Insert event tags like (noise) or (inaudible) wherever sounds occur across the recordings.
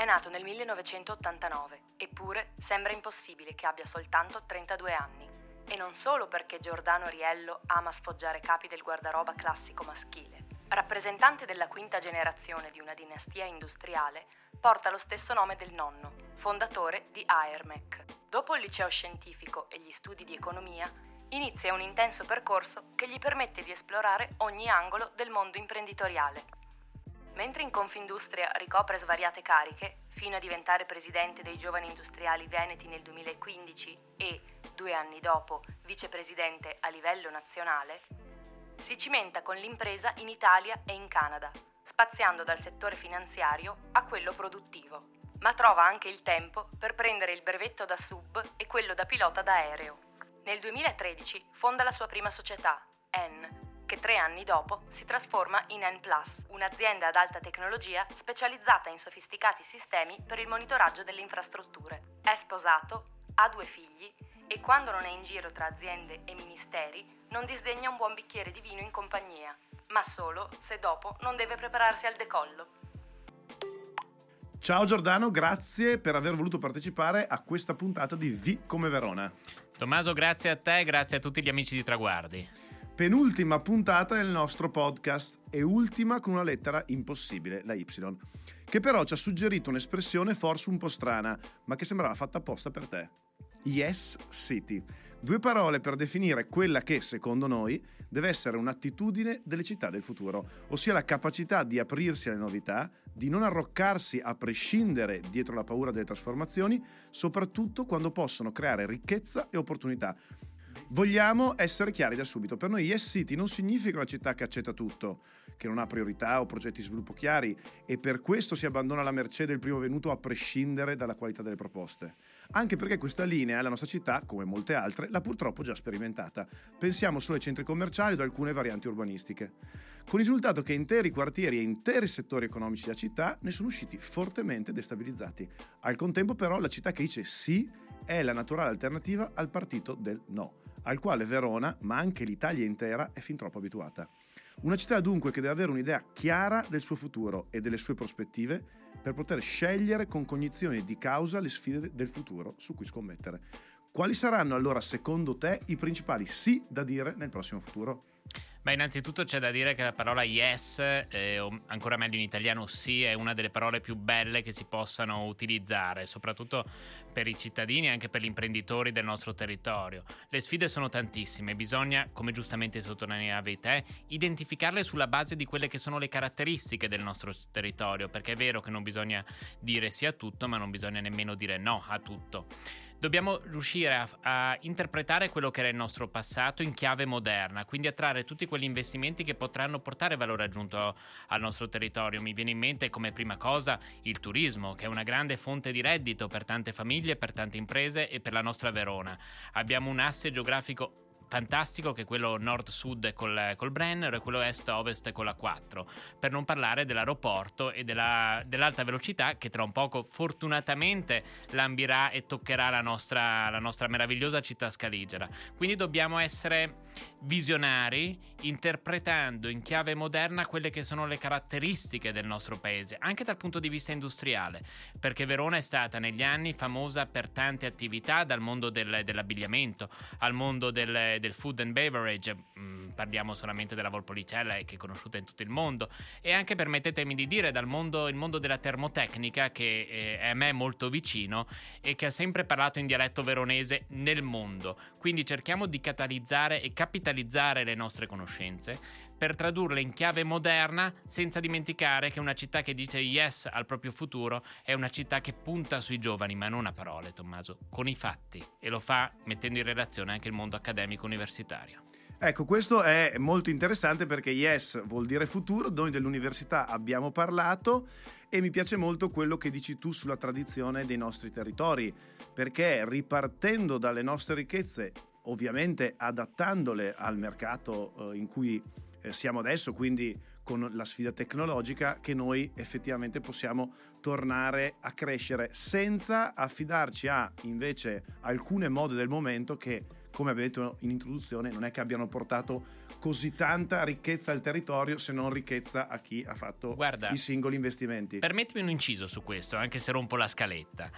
è nato nel 1989, eppure sembra impossibile che abbia soltanto 32 anni. E non solo perché Giordano Riello ama sfoggiare capi del guardaroba classico maschile. Rappresentante della quinta generazione di una dinastia industriale, porta lo stesso nome del nonno, fondatore di Aermec. Dopo il liceo scientifico e gli studi di economia, inizia un intenso percorso che gli permette di esplorare ogni angolo del mondo imprenditoriale Mentre in Confindustria ricopre svariate cariche, fino a diventare presidente dei giovani industriali veneti nel 2015 e, due anni dopo, vicepresidente a livello nazionale, si cimenta con l'impresa in Italia e in Canada, spaziando dal settore finanziario a quello produttivo, ma trova anche il tempo per prendere il brevetto da sub e quello da pilota d'aereo. Nel 2013 fonda la sua prima società, N, che tre anni dopo si trasforma in N+, un'azienda ad alta tecnologia specializzata in sofisticati sistemi per il monitoraggio delle infrastrutture. È sposato, ha due figli e quando non è in giro tra aziende e ministeri non disdegna un buon bicchiere di vino in compagnia, ma solo se dopo non deve prepararsi al decollo. Ciao Giordano, grazie per aver voluto partecipare a questa puntata di V come Verona. Tommaso, grazie a te e grazie a tutti gli amici di Traguardi penultima puntata del nostro podcast e ultima con una lettera impossibile, la Y, che però ci ha suggerito un'espressione forse un po' strana, ma che sembrava fatta apposta per te. Yes City. Due parole per definire quella che, secondo noi, deve essere un'attitudine delle città del futuro, ossia la capacità di aprirsi alle novità, di non arroccarsi a prescindere dietro la paura delle trasformazioni, soprattutto quando possono creare ricchezza e opportunità. Vogliamo essere chiari da subito. Per noi Yes City non significa una città che accetta tutto, che non ha priorità o progetti di sviluppo chiari e per questo si abbandona alla mercé del primo venuto a prescindere dalla qualità delle proposte. Anche perché questa linea la nostra città, come molte altre, l'ha purtroppo già sperimentata. Pensiamo solo ai centri commerciali o ad alcune varianti urbanistiche. Con il risultato che interi quartieri e interi settori economici della città ne sono usciti fortemente destabilizzati. Al contempo però la città che dice sì è la naturale alternativa al partito del no al quale Verona, ma anche l'Italia intera, è fin troppo abituata. Una città dunque che deve avere un'idea chiara del suo futuro e delle sue prospettive per poter scegliere con cognizione di causa le sfide del futuro su cui scommettere. Quali saranno allora, secondo te, i principali sì da dire nel prossimo futuro? Beh, innanzitutto c'è da dire che la parola yes, eh, o ancora meglio in italiano sì, è una delle parole più belle che si possano utilizzare, soprattutto per i cittadini e anche per gli imprenditori del nostro territorio. Le sfide sono tantissime, bisogna, come giustamente sottolineavi te, identificarle sulla base di quelle che sono le caratteristiche del nostro territorio, perché è vero che non bisogna dire sì a tutto, ma non bisogna nemmeno dire no a tutto dobbiamo riuscire a, a, interpretare quello che era il nostro passato in chiave moderna, quindi attrarre tutti quegli investimenti che potranno portare valore aggiunto al nostro territorio. Mi viene in mente come prima cosa il turismo, che è una grande fonte di reddito per tante famiglie, per tante imprese e per la nostra Verona. Abbiamo un asse geografico fantastico che è quello nord-sud col, col Brenner e quello est-ovest con la 4, per non parlare dell'aeroporto e della, dell'alta velocità che tra un poco fortunatamente lambirà e toccherà la nostra, la nostra meravigliosa città scaligera. Quindi dobbiamo essere visionari interpretando in chiave moderna quelle che sono le caratteristiche del nostro paese, anche dal punto di vista industriale, perché Verona è stata negli anni famosa per tante attività, dal mondo del, dell'abbigliamento al mondo del, del food and beverage, mh, mm, parliamo solamente della Volpolicella che è conosciuta in tutto il mondo, e anche permettetemi di dire dal mondo, il mondo della termotecnica che eh, è a me molto vicino e che ha sempre parlato in dialetto veronese nel mondo. Quindi cerchiamo di catalizzare e capitalizzare le nostre conoscenze per tradurle in chiave moderna senza dimenticare che una città che dice yes al proprio futuro è una città che punta sui giovani, ma non a parole, Tommaso, con i fatti e lo fa mettendo in relazione anche il mondo accademico universitario. Ecco, questo è molto interessante perché yes vuol dire futuro, noi dell'università abbiamo parlato e mi piace molto quello che dici tu sulla tradizione dei nostri territori, perché ripartendo dalle nostre ricchezze, ovviamente adattandole al mercato eh, in cui siamo adesso, quindi con la sfida tecnologica, che noi effettivamente possiamo tornare a crescere senza affidarci a invece alcune mode del momento che come abbiamo detto in introduzione, non è che abbiano portato così tanta ricchezza al territorio se non ricchezza a chi ha fatto Guarda, i singoli investimenti. Permettimi un inciso su questo, anche se rompo la scaletta.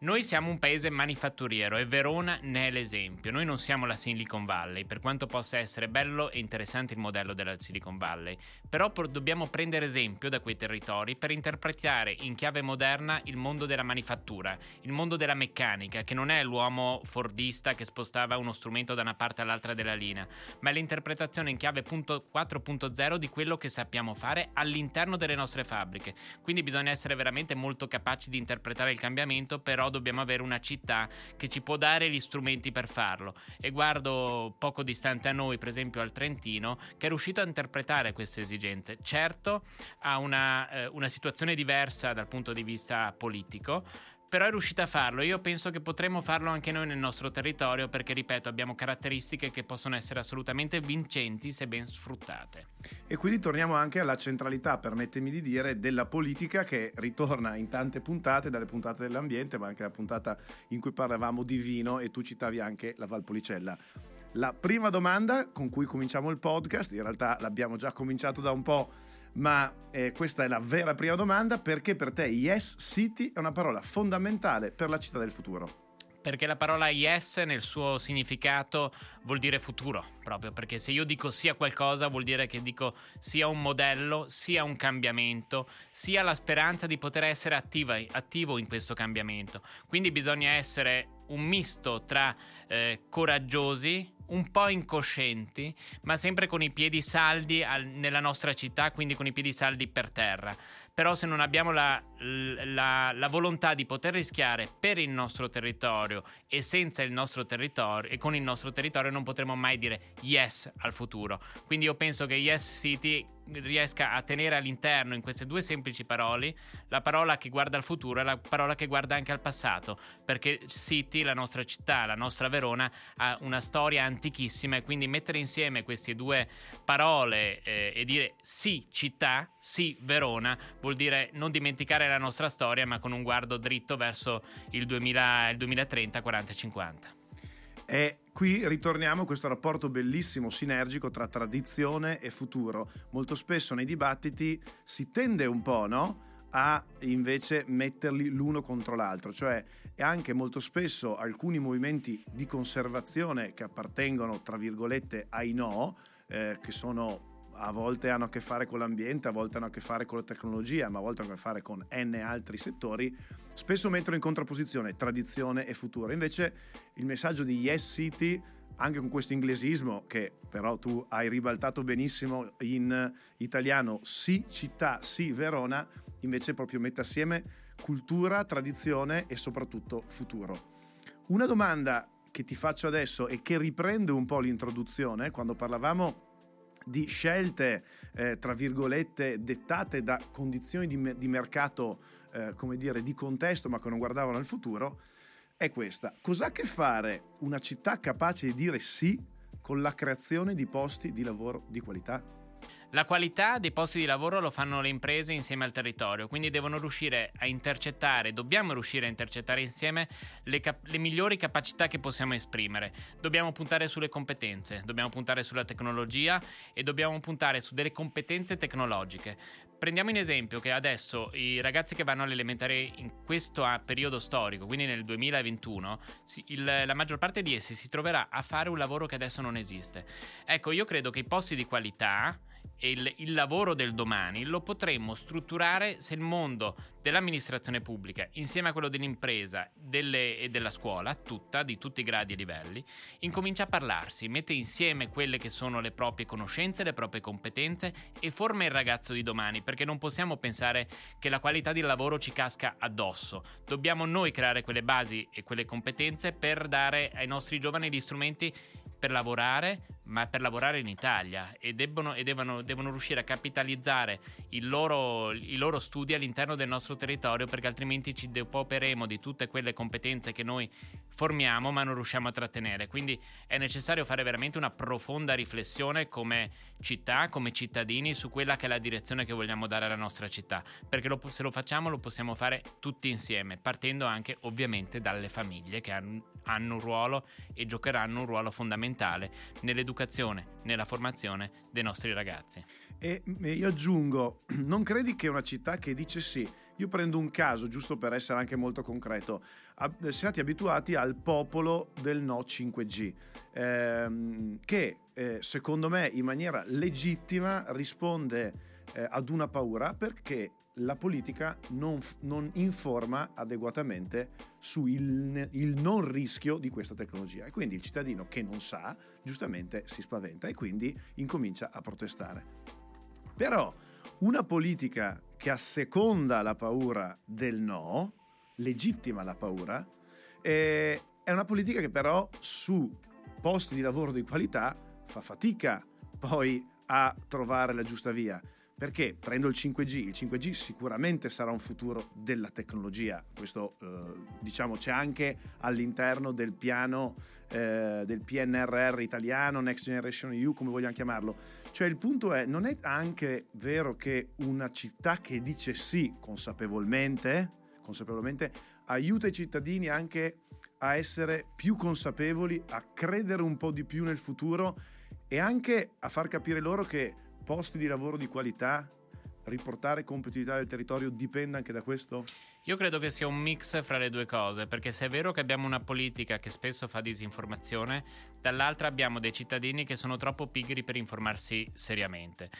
Noi siamo un paese manifatturiero e Verona ne è l'esempio. Noi non siamo la Silicon Valley, per quanto possa essere bello e interessante il modello della Silicon Valley, però dobbiamo prendere esempio da quei territori per interpretare in chiave moderna il mondo della manifattura, il mondo della meccanica, che non è l'uomo fordista che spostava uno strumento da una parte all'altra della linea, ma è l'interpretazione in chiave 4.0 di quello che sappiamo fare all'interno delle nostre fabbriche. Quindi bisogna essere veramente molto capaci di interpretare il cambiamento, però dobbiamo avere una città che ci può dare gli strumenti per farlo. E guardo poco distante a noi, per esempio al Trentino, che è riuscito a interpretare queste esigenze. Certo, ha una, eh, una situazione diversa dal punto di vista politico, però è riuscita a farlo. Io penso che potremmo farlo anche noi nel nostro territorio perché, ripeto, abbiamo caratteristiche che possono essere assolutamente vincenti se ben sfruttate. E quindi torniamo anche alla centralità, permettimi di dire, della politica che ritorna in tante puntate, dalle puntate dell'ambiente, ma anche la puntata in cui parlavamo di vino e tu citavi anche la Valpolicella. La prima domanda con cui cominciamo il podcast, in realtà l'abbiamo già cominciato da un po' ma eh, questa è la vera prima domanda, perché per te Yes City è una parola fondamentale per la città del futuro? Perché la parola yes nel suo significato vuol dire futuro, proprio perché se io dico sia qualcosa vuol dire che dico sia un modello, sia un cambiamento, sia la speranza di poter essere attiva, attivo in questo cambiamento. Quindi bisogna essere un misto tra eh, coraggiosi, un po' incoscienti, ma sempre con i piedi saldi al, nella nostra città, quindi con i piedi saldi per terra. Però se non abbiamo la, la, la, volontà di poter rischiare per il nostro territorio e senza il nostro territorio e con il nostro territorio non potremo mai dire yes al futuro. Quindi io penso che Yes City riesca a tenere all'interno in queste due semplici parole la parola che guarda al futuro e la parola che guarda anche al passato, perché City, la nostra città, la nostra Verona, ha una storia antichissima e quindi mettere insieme queste due parole eh, e dire sì città, sì Verona, vuol dire non dimenticare la nostra storia ma con un guardo dritto verso il, 2000, il 2030, 40 e 50. E qui ritorniamo a questo rapporto bellissimo, sinergico tra tradizione e futuro. Molto spesso nei dibattiti si tende un po', no? a invece metterli l'uno contro l'altro, cioè anche molto spesso alcuni movimenti di conservazione che appartengono, tra virgolette, ai no, eh, che sono a volte hanno a che fare con l'ambiente, a volte hanno a che fare con la tecnologia, ma a volte hanno a che fare con N altri settori, spesso mettono in contrapposizione tradizione e futuro. Invece il messaggio di Yes City, anche con questo inglesismo che però tu hai ribaltato benissimo in italiano, sì città, sì Verona, invece proprio mette assieme cultura, tradizione e soprattutto futuro. Una domanda che ti faccio adesso e che riprende un po' l'introduzione, quando parlavamo di scelte, eh, tra virgolette, dettate da condizioni di, di mercato, eh, come dire, di contesto, ma che non guardavano al futuro, è questa. Cos'ha a che fare una città capace di dire sì con la creazione di posti di lavoro di qualità? La qualità dei posti di lavoro lo fanno le imprese insieme al territorio, quindi devono riuscire a intercettare, dobbiamo riuscire a intercettare insieme le, cap- le, migliori capacità che possiamo esprimere. Dobbiamo puntare sulle competenze, dobbiamo puntare sulla tecnologia e dobbiamo puntare su delle competenze tecnologiche. Prendiamo in esempio che adesso i ragazzi che vanno all'elementare in questo periodo storico, quindi nel 2021, il, la maggior parte di essi si troverà a fare un lavoro che adesso non esiste. Ecco, io credo che i posti di qualità e il, il, lavoro del domani lo potremmo strutturare se il mondo dell'amministrazione pubblica, insieme a quello dell'impresa delle, e della scuola, tutta, di tutti i gradi e livelli, incomincia a parlarsi, mette insieme quelle che sono le proprie conoscenze, le proprie competenze e forma il ragazzo di domani, perché non possiamo pensare che la qualità del lavoro ci casca addosso. Dobbiamo noi creare quelle basi e quelle competenze per dare ai nostri giovani gli strumenti per lavorare, ma per lavorare in Italia e, debbono, e devono, devono, riuscire a capitalizzare loro, i loro studi all'interno del nostro territorio perché altrimenti ci depauperemo di tutte quelle competenze che noi formiamo ma non riusciamo a trattenere. Quindi è necessario fare veramente una profonda riflessione come città, come cittadini su quella che è la direzione che vogliamo dare alla nostra città, perché lo, se lo facciamo lo possiamo fare tutti insieme, partendo anche ovviamente dalle famiglie che hanno, hanno un ruolo e giocheranno un ruolo fondamentale nell'educazione, nella formazione dei nostri ragazzi. E io aggiungo, (clears throat) non credi che una città che dice sì, io prendo un caso giusto per essere anche molto concreto, stati abituati al popolo del no 5G, ehm, che eh, secondo me in maniera legittima risponde eh, ad una paura perché la politica non, non informa adeguatamente sul non rischio di questa tecnologia e quindi il cittadino che non sa giustamente si spaventa e quindi incomincia a protestare. Però una politica che asseconda la paura del no, legittima la paura, è una politica che però su posti di lavoro di qualità fa fatica poi a trovare la giusta via perché prendo il 5G, il 5G sicuramente sarà un futuro della tecnologia, questo eh, diciamo c'è anche all'interno del piano eh, del PNRR italiano, Next Generation EU, come vogliamo chiamarlo. Cioè il punto è, non è anche vero che una città che dice sì consapevolmente, consapevolmente aiuta i cittadini anche a essere più consapevoli, a credere un po' di più nel futuro e anche a far capire loro che posti di lavoro di qualità, riportare competitività del territorio dipende anche da questo? Io credo che sia un mix fra le due cose, perché se è vero che abbiamo una politica che spesso fa disinformazione, dall'altra abbiamo dei cittadini che sono troppo pigri per informarsi seriamente.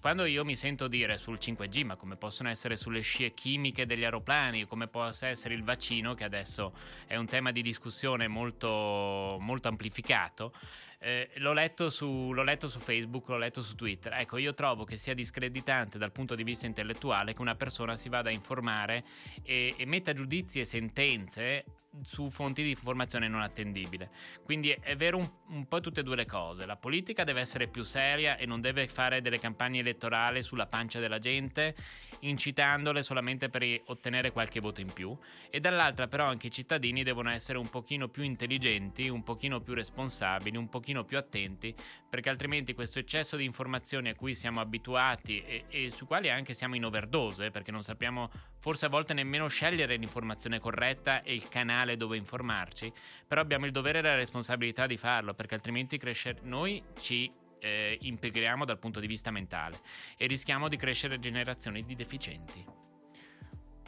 Quando io mi sento dire sul 5G, ma come possono essere sulle scie chimiche degli aeroplani, come possa essere il vaccino, che adesso è un tema di discussione molto, molto amplificato, eh, l'ho, letto su, l'ho, letto su, Facebook, l'ho letto su Twitter. Ecco, io trovo che sia discreditante dal punto di vista intellettuale che una persona si vada a informare e, e metta giudizi e sentenze su fonti di informazione non attendibile. Quindi è vero un, un, po' tutte e due le cose. La politica deve essere più seria e non deve fare delle campagne elettorali sulla pancia della gente, incitandole solamente per ottenere qualche voto in più. E dall'altra però anche i cittadini devono essere un pochino più intelligenti, un pochino più responsabili, un pochino più attenti, perché altrimenti questo eccesso di informazioni a cui siamo abituati e, e su quali anche siamo in overdose, perché non sappiamo forse a volte nemmeno scegliere l'informazione corretta e il canale dove informarci, però abbiamo il dovere e la responsabilità di farlo, perché altrimenti crescere noi ci eh, impegriamo dal punto di vista mentale e rischiamo di crescere generazioni di deficienti.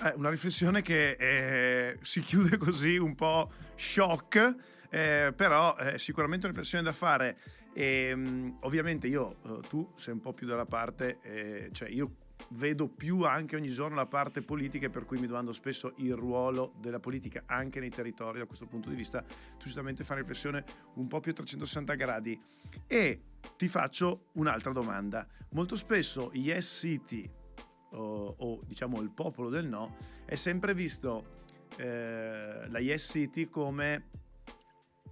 Eh, una riflessione che eh, si chiude così un po' shock, eh, però è sicuramente una riflessione da fare. E, ehm, ovviamente io, eh, tu sei un po' più dalla parte, eh, cioè io vedo più anche ogni giorno la parte politica per cui mi domando spesso il ruolo della politica anche nei territori da questo punto di vista tu giustamente fai riflessione un po' più a 360 gradi. E ti faccio un'altra domanda. Molto spesso Yes City o, o diciamo il popolo del no è sempre visto eh, la Yes City come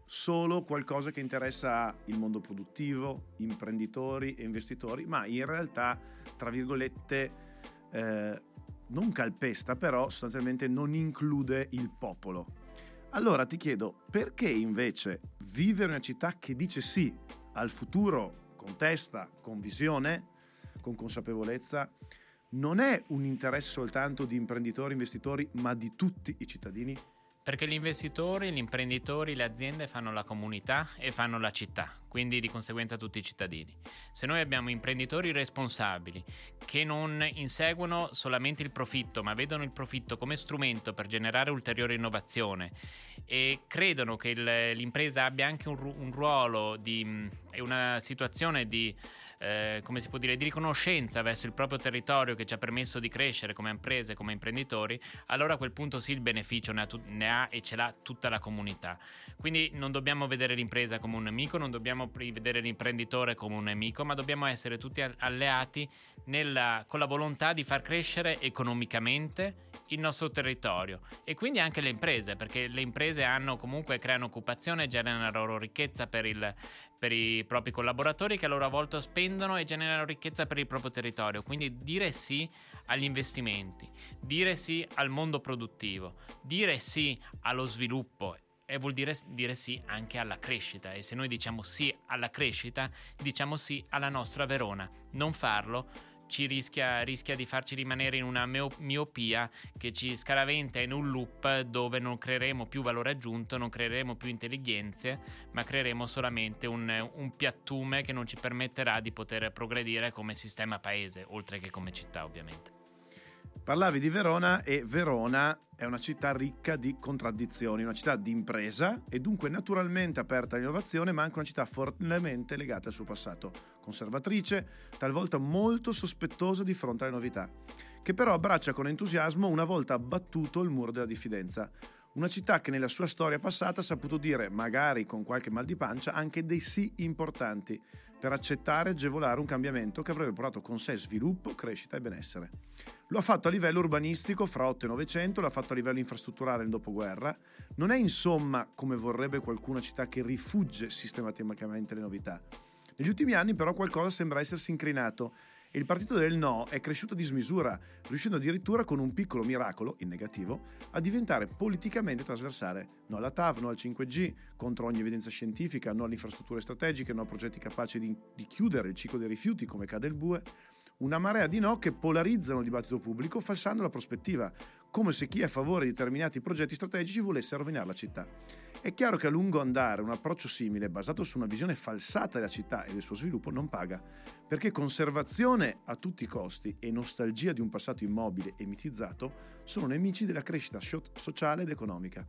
solo qualcosa che interessa il mondo produttivo, imprenditori e investitori, ma in realtà tra virgolette, eh, non calpesta, però sostanzialmente non include il popolo. Allora ti chiedo, perché invece vivere in una città che dice sì al futuro con testa, con visione, con consapevolezza, non è un interesse soltanto di imprenditori, investitori, ma di tutti i cittadini? Perché gli investitori, gli imprenditori, le aziende fanno la comunità e fanno la città, quindi di conseguenza tutti i cittadini. Se noi abbiamo imprenditori responsabili che non inseguono solamente il profitto, ma vedono il profitto come strumento per generare ulteriore innovazione e credono che l'impresa abbia anche un ruolo e una situazione di eh, come si può dire, di riconoscenza verso il proprio territorio che ci ha permesso di crescere come imprese, come imprenditori, allora a quel punto sì il beneficio ne ha, ne ha e ce l'ha tutta la comunità. Quindi non dobbiamo vedere l'impresa come un nemico, non dobbiamo vedere l'imprenditore come un nemico, ma dobbiamo essere tutti alleati nella, con la volontà di far crescere economicamente il nostro territorio e quindi anche le imprese, perché le imprese hanno comunque creano occupazione, generano la loro ricchezza per, il, per i propri collaboratori che a loro volta spendono e generano ricchezza per il proprio territorio. Quindi dire sì agli investimenti, dire sì al mondo produttivo, dire sì allo sviluppo e vuol dire dire sì anche alla crescita e se noi diciamo sì alla crescita diciamo sì alla nostra Verona non farlo ci rischia, rischia, di farci rimanere in una miopia che ci scaraventa in un loop dove non creeremo più valore aggiunto, non creeremo più intelligenze, ma creeremo solamente un, un piattume che non ci permetterà di poter progredire come sistema paese, oltre che come città ovviamente. Parlavi di Verona e Verona è una città ricca di contraddizioni, una città di impresa e dunque naturalmente aperta all'innovazione, ma anche una città fortemente legata al suo passato, conservatrice, talvolta molto sospettosa di fronte alle novità, che però abbraccia con entusiasmo una volta abbattuto il muro della diffidenza. Una città che nella sua storia passata ha saputo dire, magari con qualche mal di pancia, anche dei sì importanti per accettare e agevolare un cambiamento che avrebbe portato con sé sviluppo, crescita e benessere. Lo ha fatto a livello urbanistico fra 8 e 900, l'ha fatto a livello infrastrutturale nel dopoguerra. Non è insomma, come vorrebbe qualcuna città che rifugge sistematicamente le novità. Negli ultimi anni però qualcosa sembra essersi incrinato il partito del no è cresciuto a dismisura, riuscendo addirittura con un piccolo miracolo, in negativo, a diventare politicamente trasversale. No alla TAV, no al 5G, contro ogni evidenza scientifica, no alle infrastrutture strategiche, no a progetti capaci di, di chiudere il ciclo dei rifiuti come cade il bue una marea di no che polarizzano il dibattito pubblico falsando la prospettiva, come se chi è a favore di determinati progetti strategici volesse rovinare la città. È chiaro che a lungo andare un approccio simile, basato su una visione falsata della città e del suo sviluppo, non paga, perché conservazione a tutti i costi e nostalgia di un passato immobile e mitizzato sono nemici della crescita sociale ed economica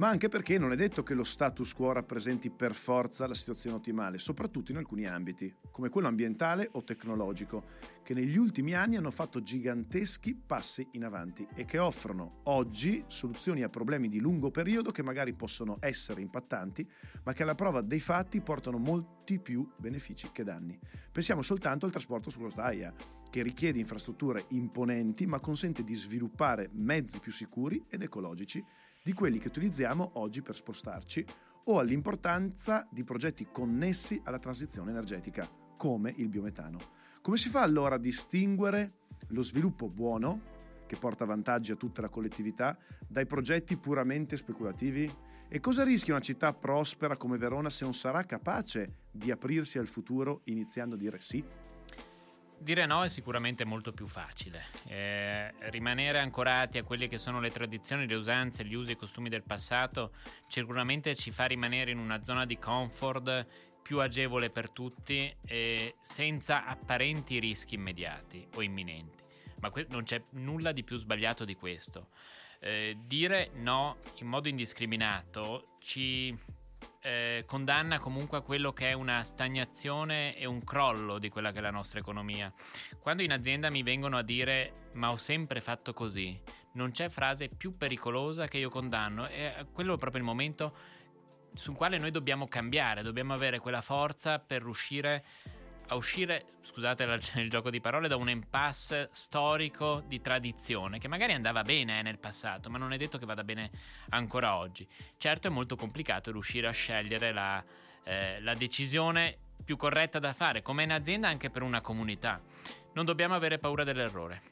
ma anche perché non è detto che lo status quo rappresenti per forza la situazione ottimale, soprattutto in alcuni ambiti, come quello ambientale o tecnologico, che negli ultimi anni hanno fatto giganteschi passi in avanti e che offrono oggi soluzioni a problemi di lungo periodo che magari possono essere impattanti, ma che alla prova dei fatti portano molti più benefici che danni. Pensiamo soltanto al trasporto su rotaia, che richiede infrastrutture imponenti ma consente di sviluppare mezzi più sicuri ed ecologici di quelli che utilizziamo oggi per spostarci o all'importanza di progetti connessi alla transizione energetica, come il biometano. Come si fa allora a distinguere lo sviluppo buono, che porta vantaggi a tutta la collettività, dai progetti puramente speculativi? E cosa rischia una città prospera come Verona se non sarà capace di aprirsi al futuro iniziando a dire sì? Dire no è sicuramente molto più facile. Eh, rimanere ancorati a quelle che sono le tradizioni, le usanze, gli usi e i costumi del passato sicuramente ci fa rimanere in una zona di comfort più agevole per tutti e senza apparenti rischi immediati o imminenti. Ma que- non c'è nulla di più sbagliato di questo. Eh, dire no in modo indiscriminato ci eh, condanna comunque a quello che è una stagnazione e un crollo di quella che è la nostra economia. Quando in azienda mi vengono a dire ma ho sempre fatto così, non c'è frase più pericolosa che io condanno e quello è proprio il momento sul quale noi dobbiamo cambiare, dobbiamo avere quella forza per riuscire a a uscire, scusate il gioco di parole, da un impasse storico di tradizione che magari andava bene eh, nel passato, ma non è detto che vada bene ancora oggi. Certo è molto complicato riuscire a scegliere la, eh, la decisione più corretta da fare, come in azienda anche per una comunità. Non dobbiamo avere paura dell'errore.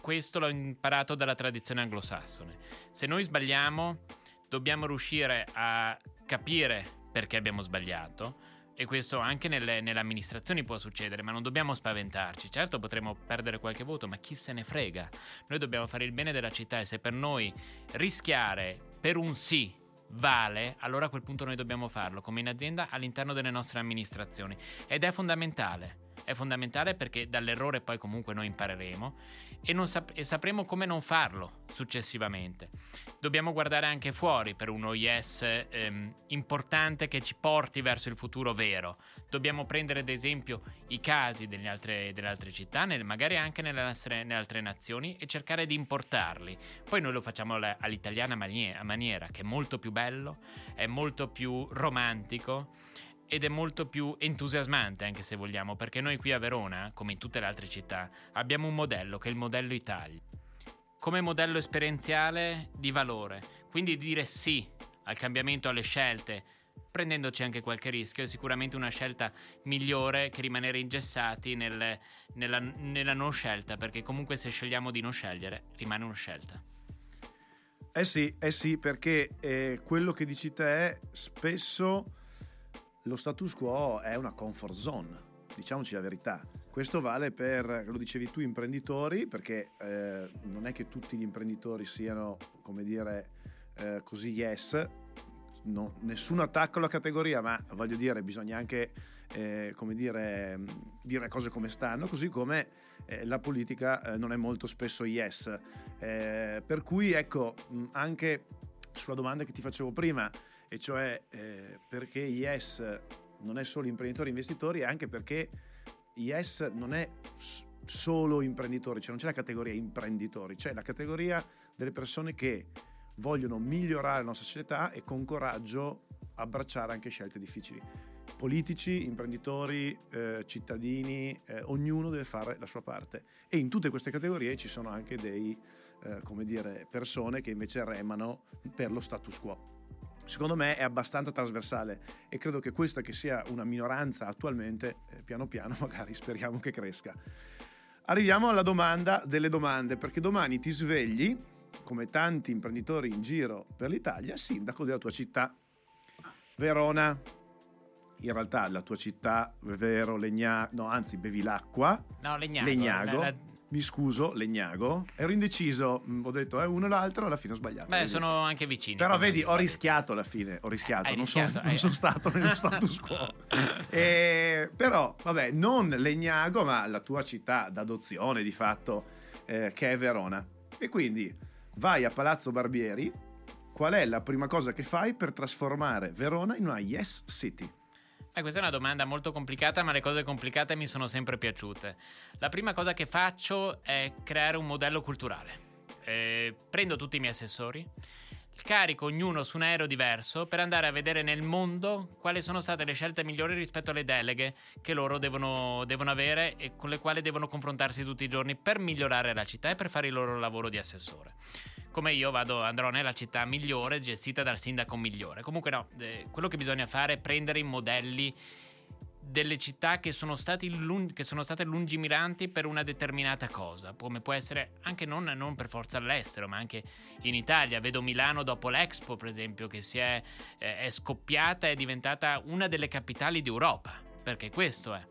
Questo l'ho imparato dalla tradizione anglosassone. Se noi sbagliamo, dobbiamo riuscire a capire perché abbiamo sbagliato, e questo anche nelle, nelle, amministrazioni può succedere, ma non dobbiamo spaventarci. Certo potremo perdere qualche voto, ma chi se ne frega? Noi dobbiamo fare il bene della città e se per noi rischiare per un sì vale, allora a quel punto noi dobbiamo farlo come in azienda all'interno delle nostre amministrazioni. Ed è fondamentale è fondamentale perché dall'errore poi comunque noi impareremo e, sap- e, sapremo come non farlo successivamente. Dobbiamo guardare anche fuori per un OIS ehm, importante che ci porti verso il futuro vero. Dobbiamo prendere ad esempio i casi delle altre, delle altre città, nel, magari anche nelle, nostre, nelle, altre nazioni e cercare di importarli. Poi noi lo facciamo all'italiana maniera, che è molto più bello, è molto più romantico ed è molto più entusiasmante anche se vogliamo, perché noi qui a Verona, come in tutte le altre città, abbiamo un modello che è il modello Italia. come modello esperienziale di valore. Quindi dire sì al cambiamento, alle scelte, prendendoci anche qualche rischio, è sicuramente una scelta migliore che rimanere ingessati nel, nella, nella non scelta, perché comunque se scegliamo di non scegliere, rimane una scelta. Eh sì, eh sì, perché eh, quello che dici te spesso lo status quo è una comfort zone, diciamoci la verità. Questo vale per, lo dicevi tu, imprenditori, perché eh, non è che tutti gli imprenditori siano, come dire, eh, così yes, no, nessun attacco alla categoria, ma voglio dire, bisogna anche, eh, come dire, dire cose come stanno, così come eh, la politica eh, non è molto spesso yes. Eh, per cui, ecco, anche sulla domanda che ti facevo prima, e cioè eh, perché yes non è solo imprenditori e investitori, è anche perché yes non è solo imprenditori, cioè non c'è la categoria imprenditori, c'è la categoria delle persone che vogliono migliorare la nostra società e con coraggio abbracciare anche scelte difficili. Politici, imprenditori, eh, cittadini, eh, ognuno deve fare la sua parte. E in tutte queste categorie ci sono anche dei, eh, come dire, persone che invece remano per lo status quo secondo me è abbastanza trasversale e credo che questa che sia una minoranza attualmente, eh, piano piano (laughs) magari speriamo che cresca. Arriviamo alla domanda delle domande, perché domani ti svegli, come tanti imprenditori in giro per l'Italia, sindaco della tua città, Verona. In realtà la tua città, Vero, Legnago, no anzi Bevilacqua, no, Legnago, Legnago la, la mi scuso, Legnago. Ero indeciso, mm, ho detto è eh, uno o l'altro, alla fine ho sbagliato. Beh, vedi. sono anche vicini. Però vedi, ho rischiato alla fine, ho rischiato, non, rischiato, sono, non sono, stato nello (laughs) status quo. e, però, vabbè, non Legnago, ma la tua città d'adozione di fatto, eh, che è Verona. E quindi vai a Palazzo Barbieri, qual è la prima cosa che fai per trasformare Verona in una Yes City? Eh, questa è una domanda molto complicata, ma le cose complicate mi sono sempre piaciute. La prima cosa che faccio è creare un modello culturale. Eh, prendo tutti i miei assessori, carico ognuno su un aereo diverso per andare a vedere nel mondo quali sono state le scelte migliori rispetto alle deleghe che loro devono, devono avere e con le quali devono confrontarsi tutti i giorni per migliorare la città e per fare il loro lavoro di assessore come io vado, andrò nella città migliore gestita dal sindaco migliore. Comunque no, eh, quello che bisogna fare è prendere i modelli delle città che sono, lung- che sono, state lungimiranti per una determinata cosa, come può essere anche non, non, per forza all'estero, ma anche in Italia. Vedo Milano dopo l'Expo, per esempio, che si è, eh, è scoppiata e è diventata una delle capitali d'Europa, perché questo è.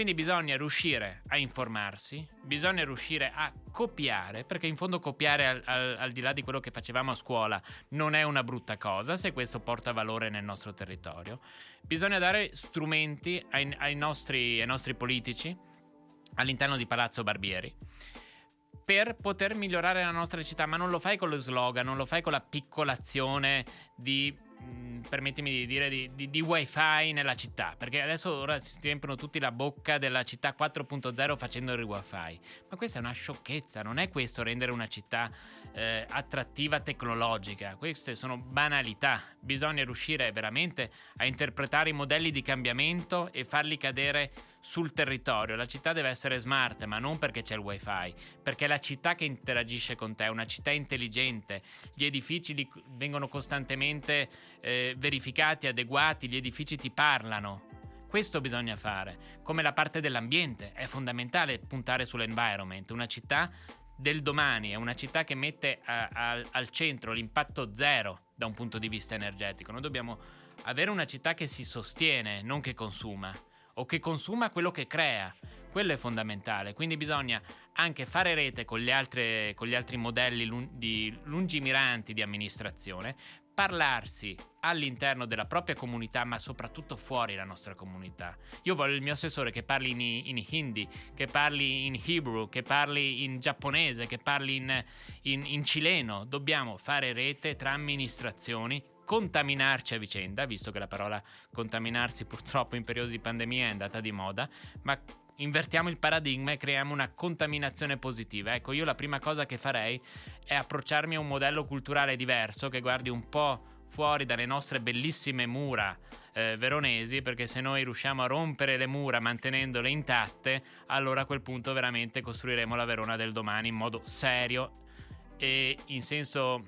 Quindi bisogna riuscire a informarsi, bisogna riuscire a copiare, perché in fondo copiare al, al, al, di là di quello che facevamo a scuola non è una brutta cosa se questo porta valore nel nostro territorio. Bisogna dare strumenti ai, ai, nostri, ai nostri politici all'interno di Palazzo Barbieri per poter migliorare la nostra città, ma non lo fai con lo slogan, non lo fai con la piccolazione di Mm, permettimi di dire, di, di, di, wifi nella città, perché adesso ora si riempiono tutti la bocca della città 4.0 facendo il wifi, ma questa è una sciocchezza, non è questo rendere una città eh, attrattiva tecnologica, queste sono banalità, bisogna riuscire veramente a interpretare i modelli di cambiamento e farli cadere sul territorio. La città deve essere smart, ma non perché c'è il wifi, perché è la città che interagisce con te, è una città intelligente, gli edifici li, vengono costantemente eh, verificati, adeguati, gli edifici ti parlano. Questo bisogna fare, come la parte dell'ambiente, è fondamentale puntare sull'environment, una città del domani, è una città che mette a, a, al centro l'impatto zero da un punto di vista energetico. Noi dobbiamo avere una città che si sostiene, non che consuma o che consuma quello che crea. Quello è fondamentale, quindi bisogna anche fare rete con altre, con gli altri modelli lun- di lungimiranti di amministrazione, parlarsi all'interno della propria comunità, ma soprattutto fuori la nostra comunità. Io voglio il mio assessore che parli in, in hindi, che parli in hebrew, che parli in giapponese, che parli in, in, in cileno. Dobbiamo fare rete tra amministrazioni contaminarci a vicenda, visto che la parola contaminarsi purtroppo in periodo di pandemia è andata di moda, ma invertiamo il paradigma e creiamo una contaminazione positiva. Ecco, io la prima cosa che farei è approcciarmi a un modello culturale diverso che guardi un po' fuori dalle nostre bellissime mura eh, veronesi, perché se noi riusciamo a rompere le mura mantenendole intatte, allora a quel punto veramente costruiremo la Verona del domani in modo serio e in senso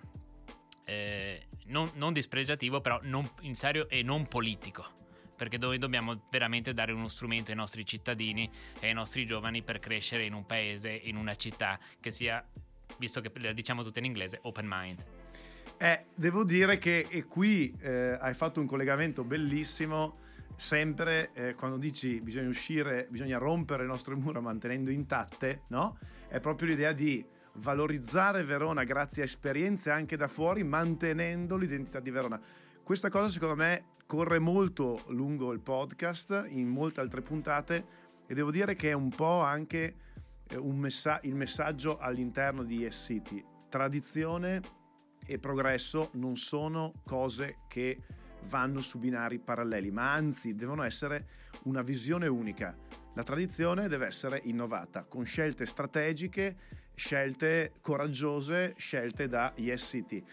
eh, non, non, dispregiativo, però non, in serio e non politico. Perché noi dobbiamo veramente dare uno strumento ai nostri cittadini e ai nostri giovani per crescere in un paese, in una città che sia, visto che la diciamo tutto in inglese, open mind. Eh, devo dire che e qui eh, hai fatto un collegamento bellissimo sempre eh, quando dici bisogna uscire, bisogna rompere le nostre mura mantenendo intatte, no? È proprio l'idea di valorizzare Verona grazie a esperienze anche da fuori, mantenendo l'identità di Verona. Questa cosa secondo me corre molto lungo il podcast, in molte altre puntate, e devo dire che è un po' anche eh, un messa- il messaggio all'interno di Yes City. Tradizione e progresso non sono cose che vanno su binari paralleli, ma anzi devono essere una visione unica. La tradizione deve essere innovata con scelte strategiche, scelte coraggiose, scelte da Yes City.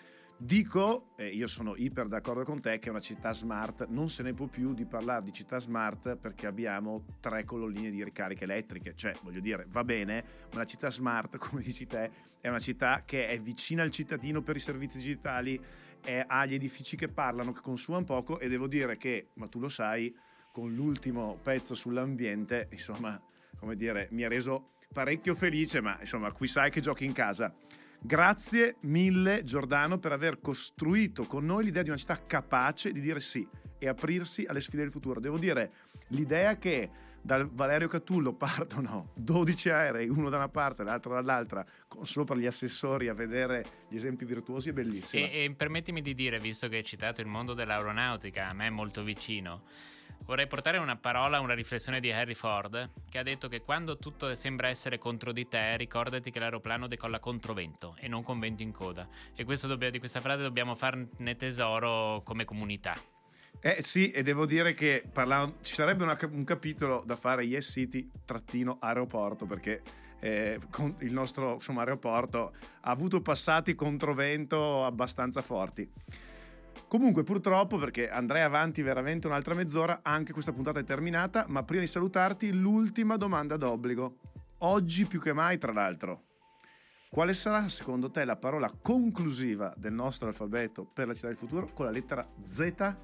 Dico, e io sono iper d'accordo con te, che è una città smart, non se ne può più di parlare di città smart perché abbiamo tre colonnine di ricariche elettriche, cioè voglio dire, va bene, ma la città smart, (laughs) come dici te, è una città che è vicina al cittadino per i servizi digitali, è, ha gli edifici che parlano, che consumano poco e devo dire che, ma tu lo sai, con l'ultimo pezzo sull'ambiente, insomma, come dire, mi ha reso parecchio felice, ma insomma, qui sai che giochi in casa. Grazie mille Giordano per aver costruito con noi l'idea di una città capace di dire sì e aprirsi alle sfide del futuro. Devo dire, l'idea che dal Valerio Catullo partono 12 aerei, uno da una parte e l'altro dall'altra, solo per gli assessori a vedere gli esempi virtuosi, è bellissima. E, e permettimi di dire, visto che hai citato il mondo dell'aeronautica, a me è molto vicino, Vorrei portare una parola, una riflessione di Harry Ford, che ha detto che quando tutto sembra essere contro di te, ricordati che l'aeroplano decolla contro vento e non con vento in coda. E dobbiamo, di questa frase dobbiamo farne tesoro come comunità. Eh sì, e devo dire che parlando, ci sarebbe una, un capitolo da fare Yes City trattino aeroporto perché eh, il nostro insomma, aeroporto ha avuto passati controvento abbastanza forti. Comunque, purtroppo, perché andrei avanti veramente un'altra mezz'ora, anche questa puntata è terminata, ma prima di salutarti, l'ultima domanda d'obbligo. Oggi più che mai, tra l'altro. Quale sarà, secondo te, la parola conclusiva del nostro alfabeto per la città del futuro con la lettera Z?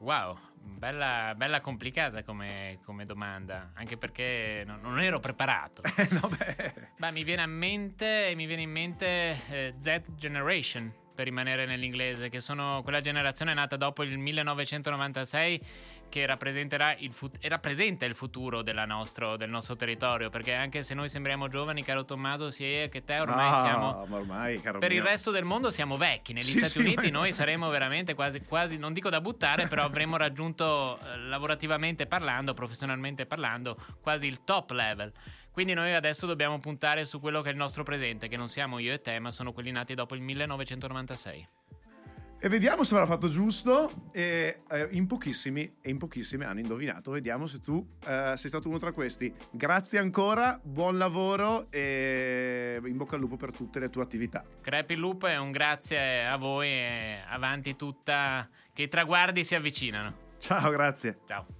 Wow, bella, bella complicata come, come, domanda, anche perché non, non ero preparato. (laughs) Eh, no, beh. beh. mi viene, mente, mi viene in mente eh, Z Generation per rimanere nell'inglese, che sono quella generazione nata dopo il 1996 che rappresenterà il fut- rappresenta il futuro nostro, del nostro territorio, perché anche se noi sembriamo giovani, caro Tommaso, sia che te ormai no, siamo... Ormai, per mio. il resto del mondo siamo vecchi, negli sì, Stati sì, Uniti ma... noi saremo veramente quasi, quasi, non dico da buttare, però avremo raggiunto eh, lavorativamente parlando, professionalmente parlando, quasi il top level. Quindi noi adesso dobbiamo puntare su quello che è il nostro presente, che non siamo io e te, ma sono quelli nati dopo il 1996. E vediamo se avrà fatto giusto. E, eh, in pochissimi e in pochissimi hanno indovinato. Vediamo se tu eh, sei stato uno tra questi. Grazie ancora, buon lavoro e in bocca al lupo per tutte le tue attività. Crepi il lupo e un grazie a voi e avanti tutta, che i traguardi si avvicinano. Ciao, grazie. Ciao.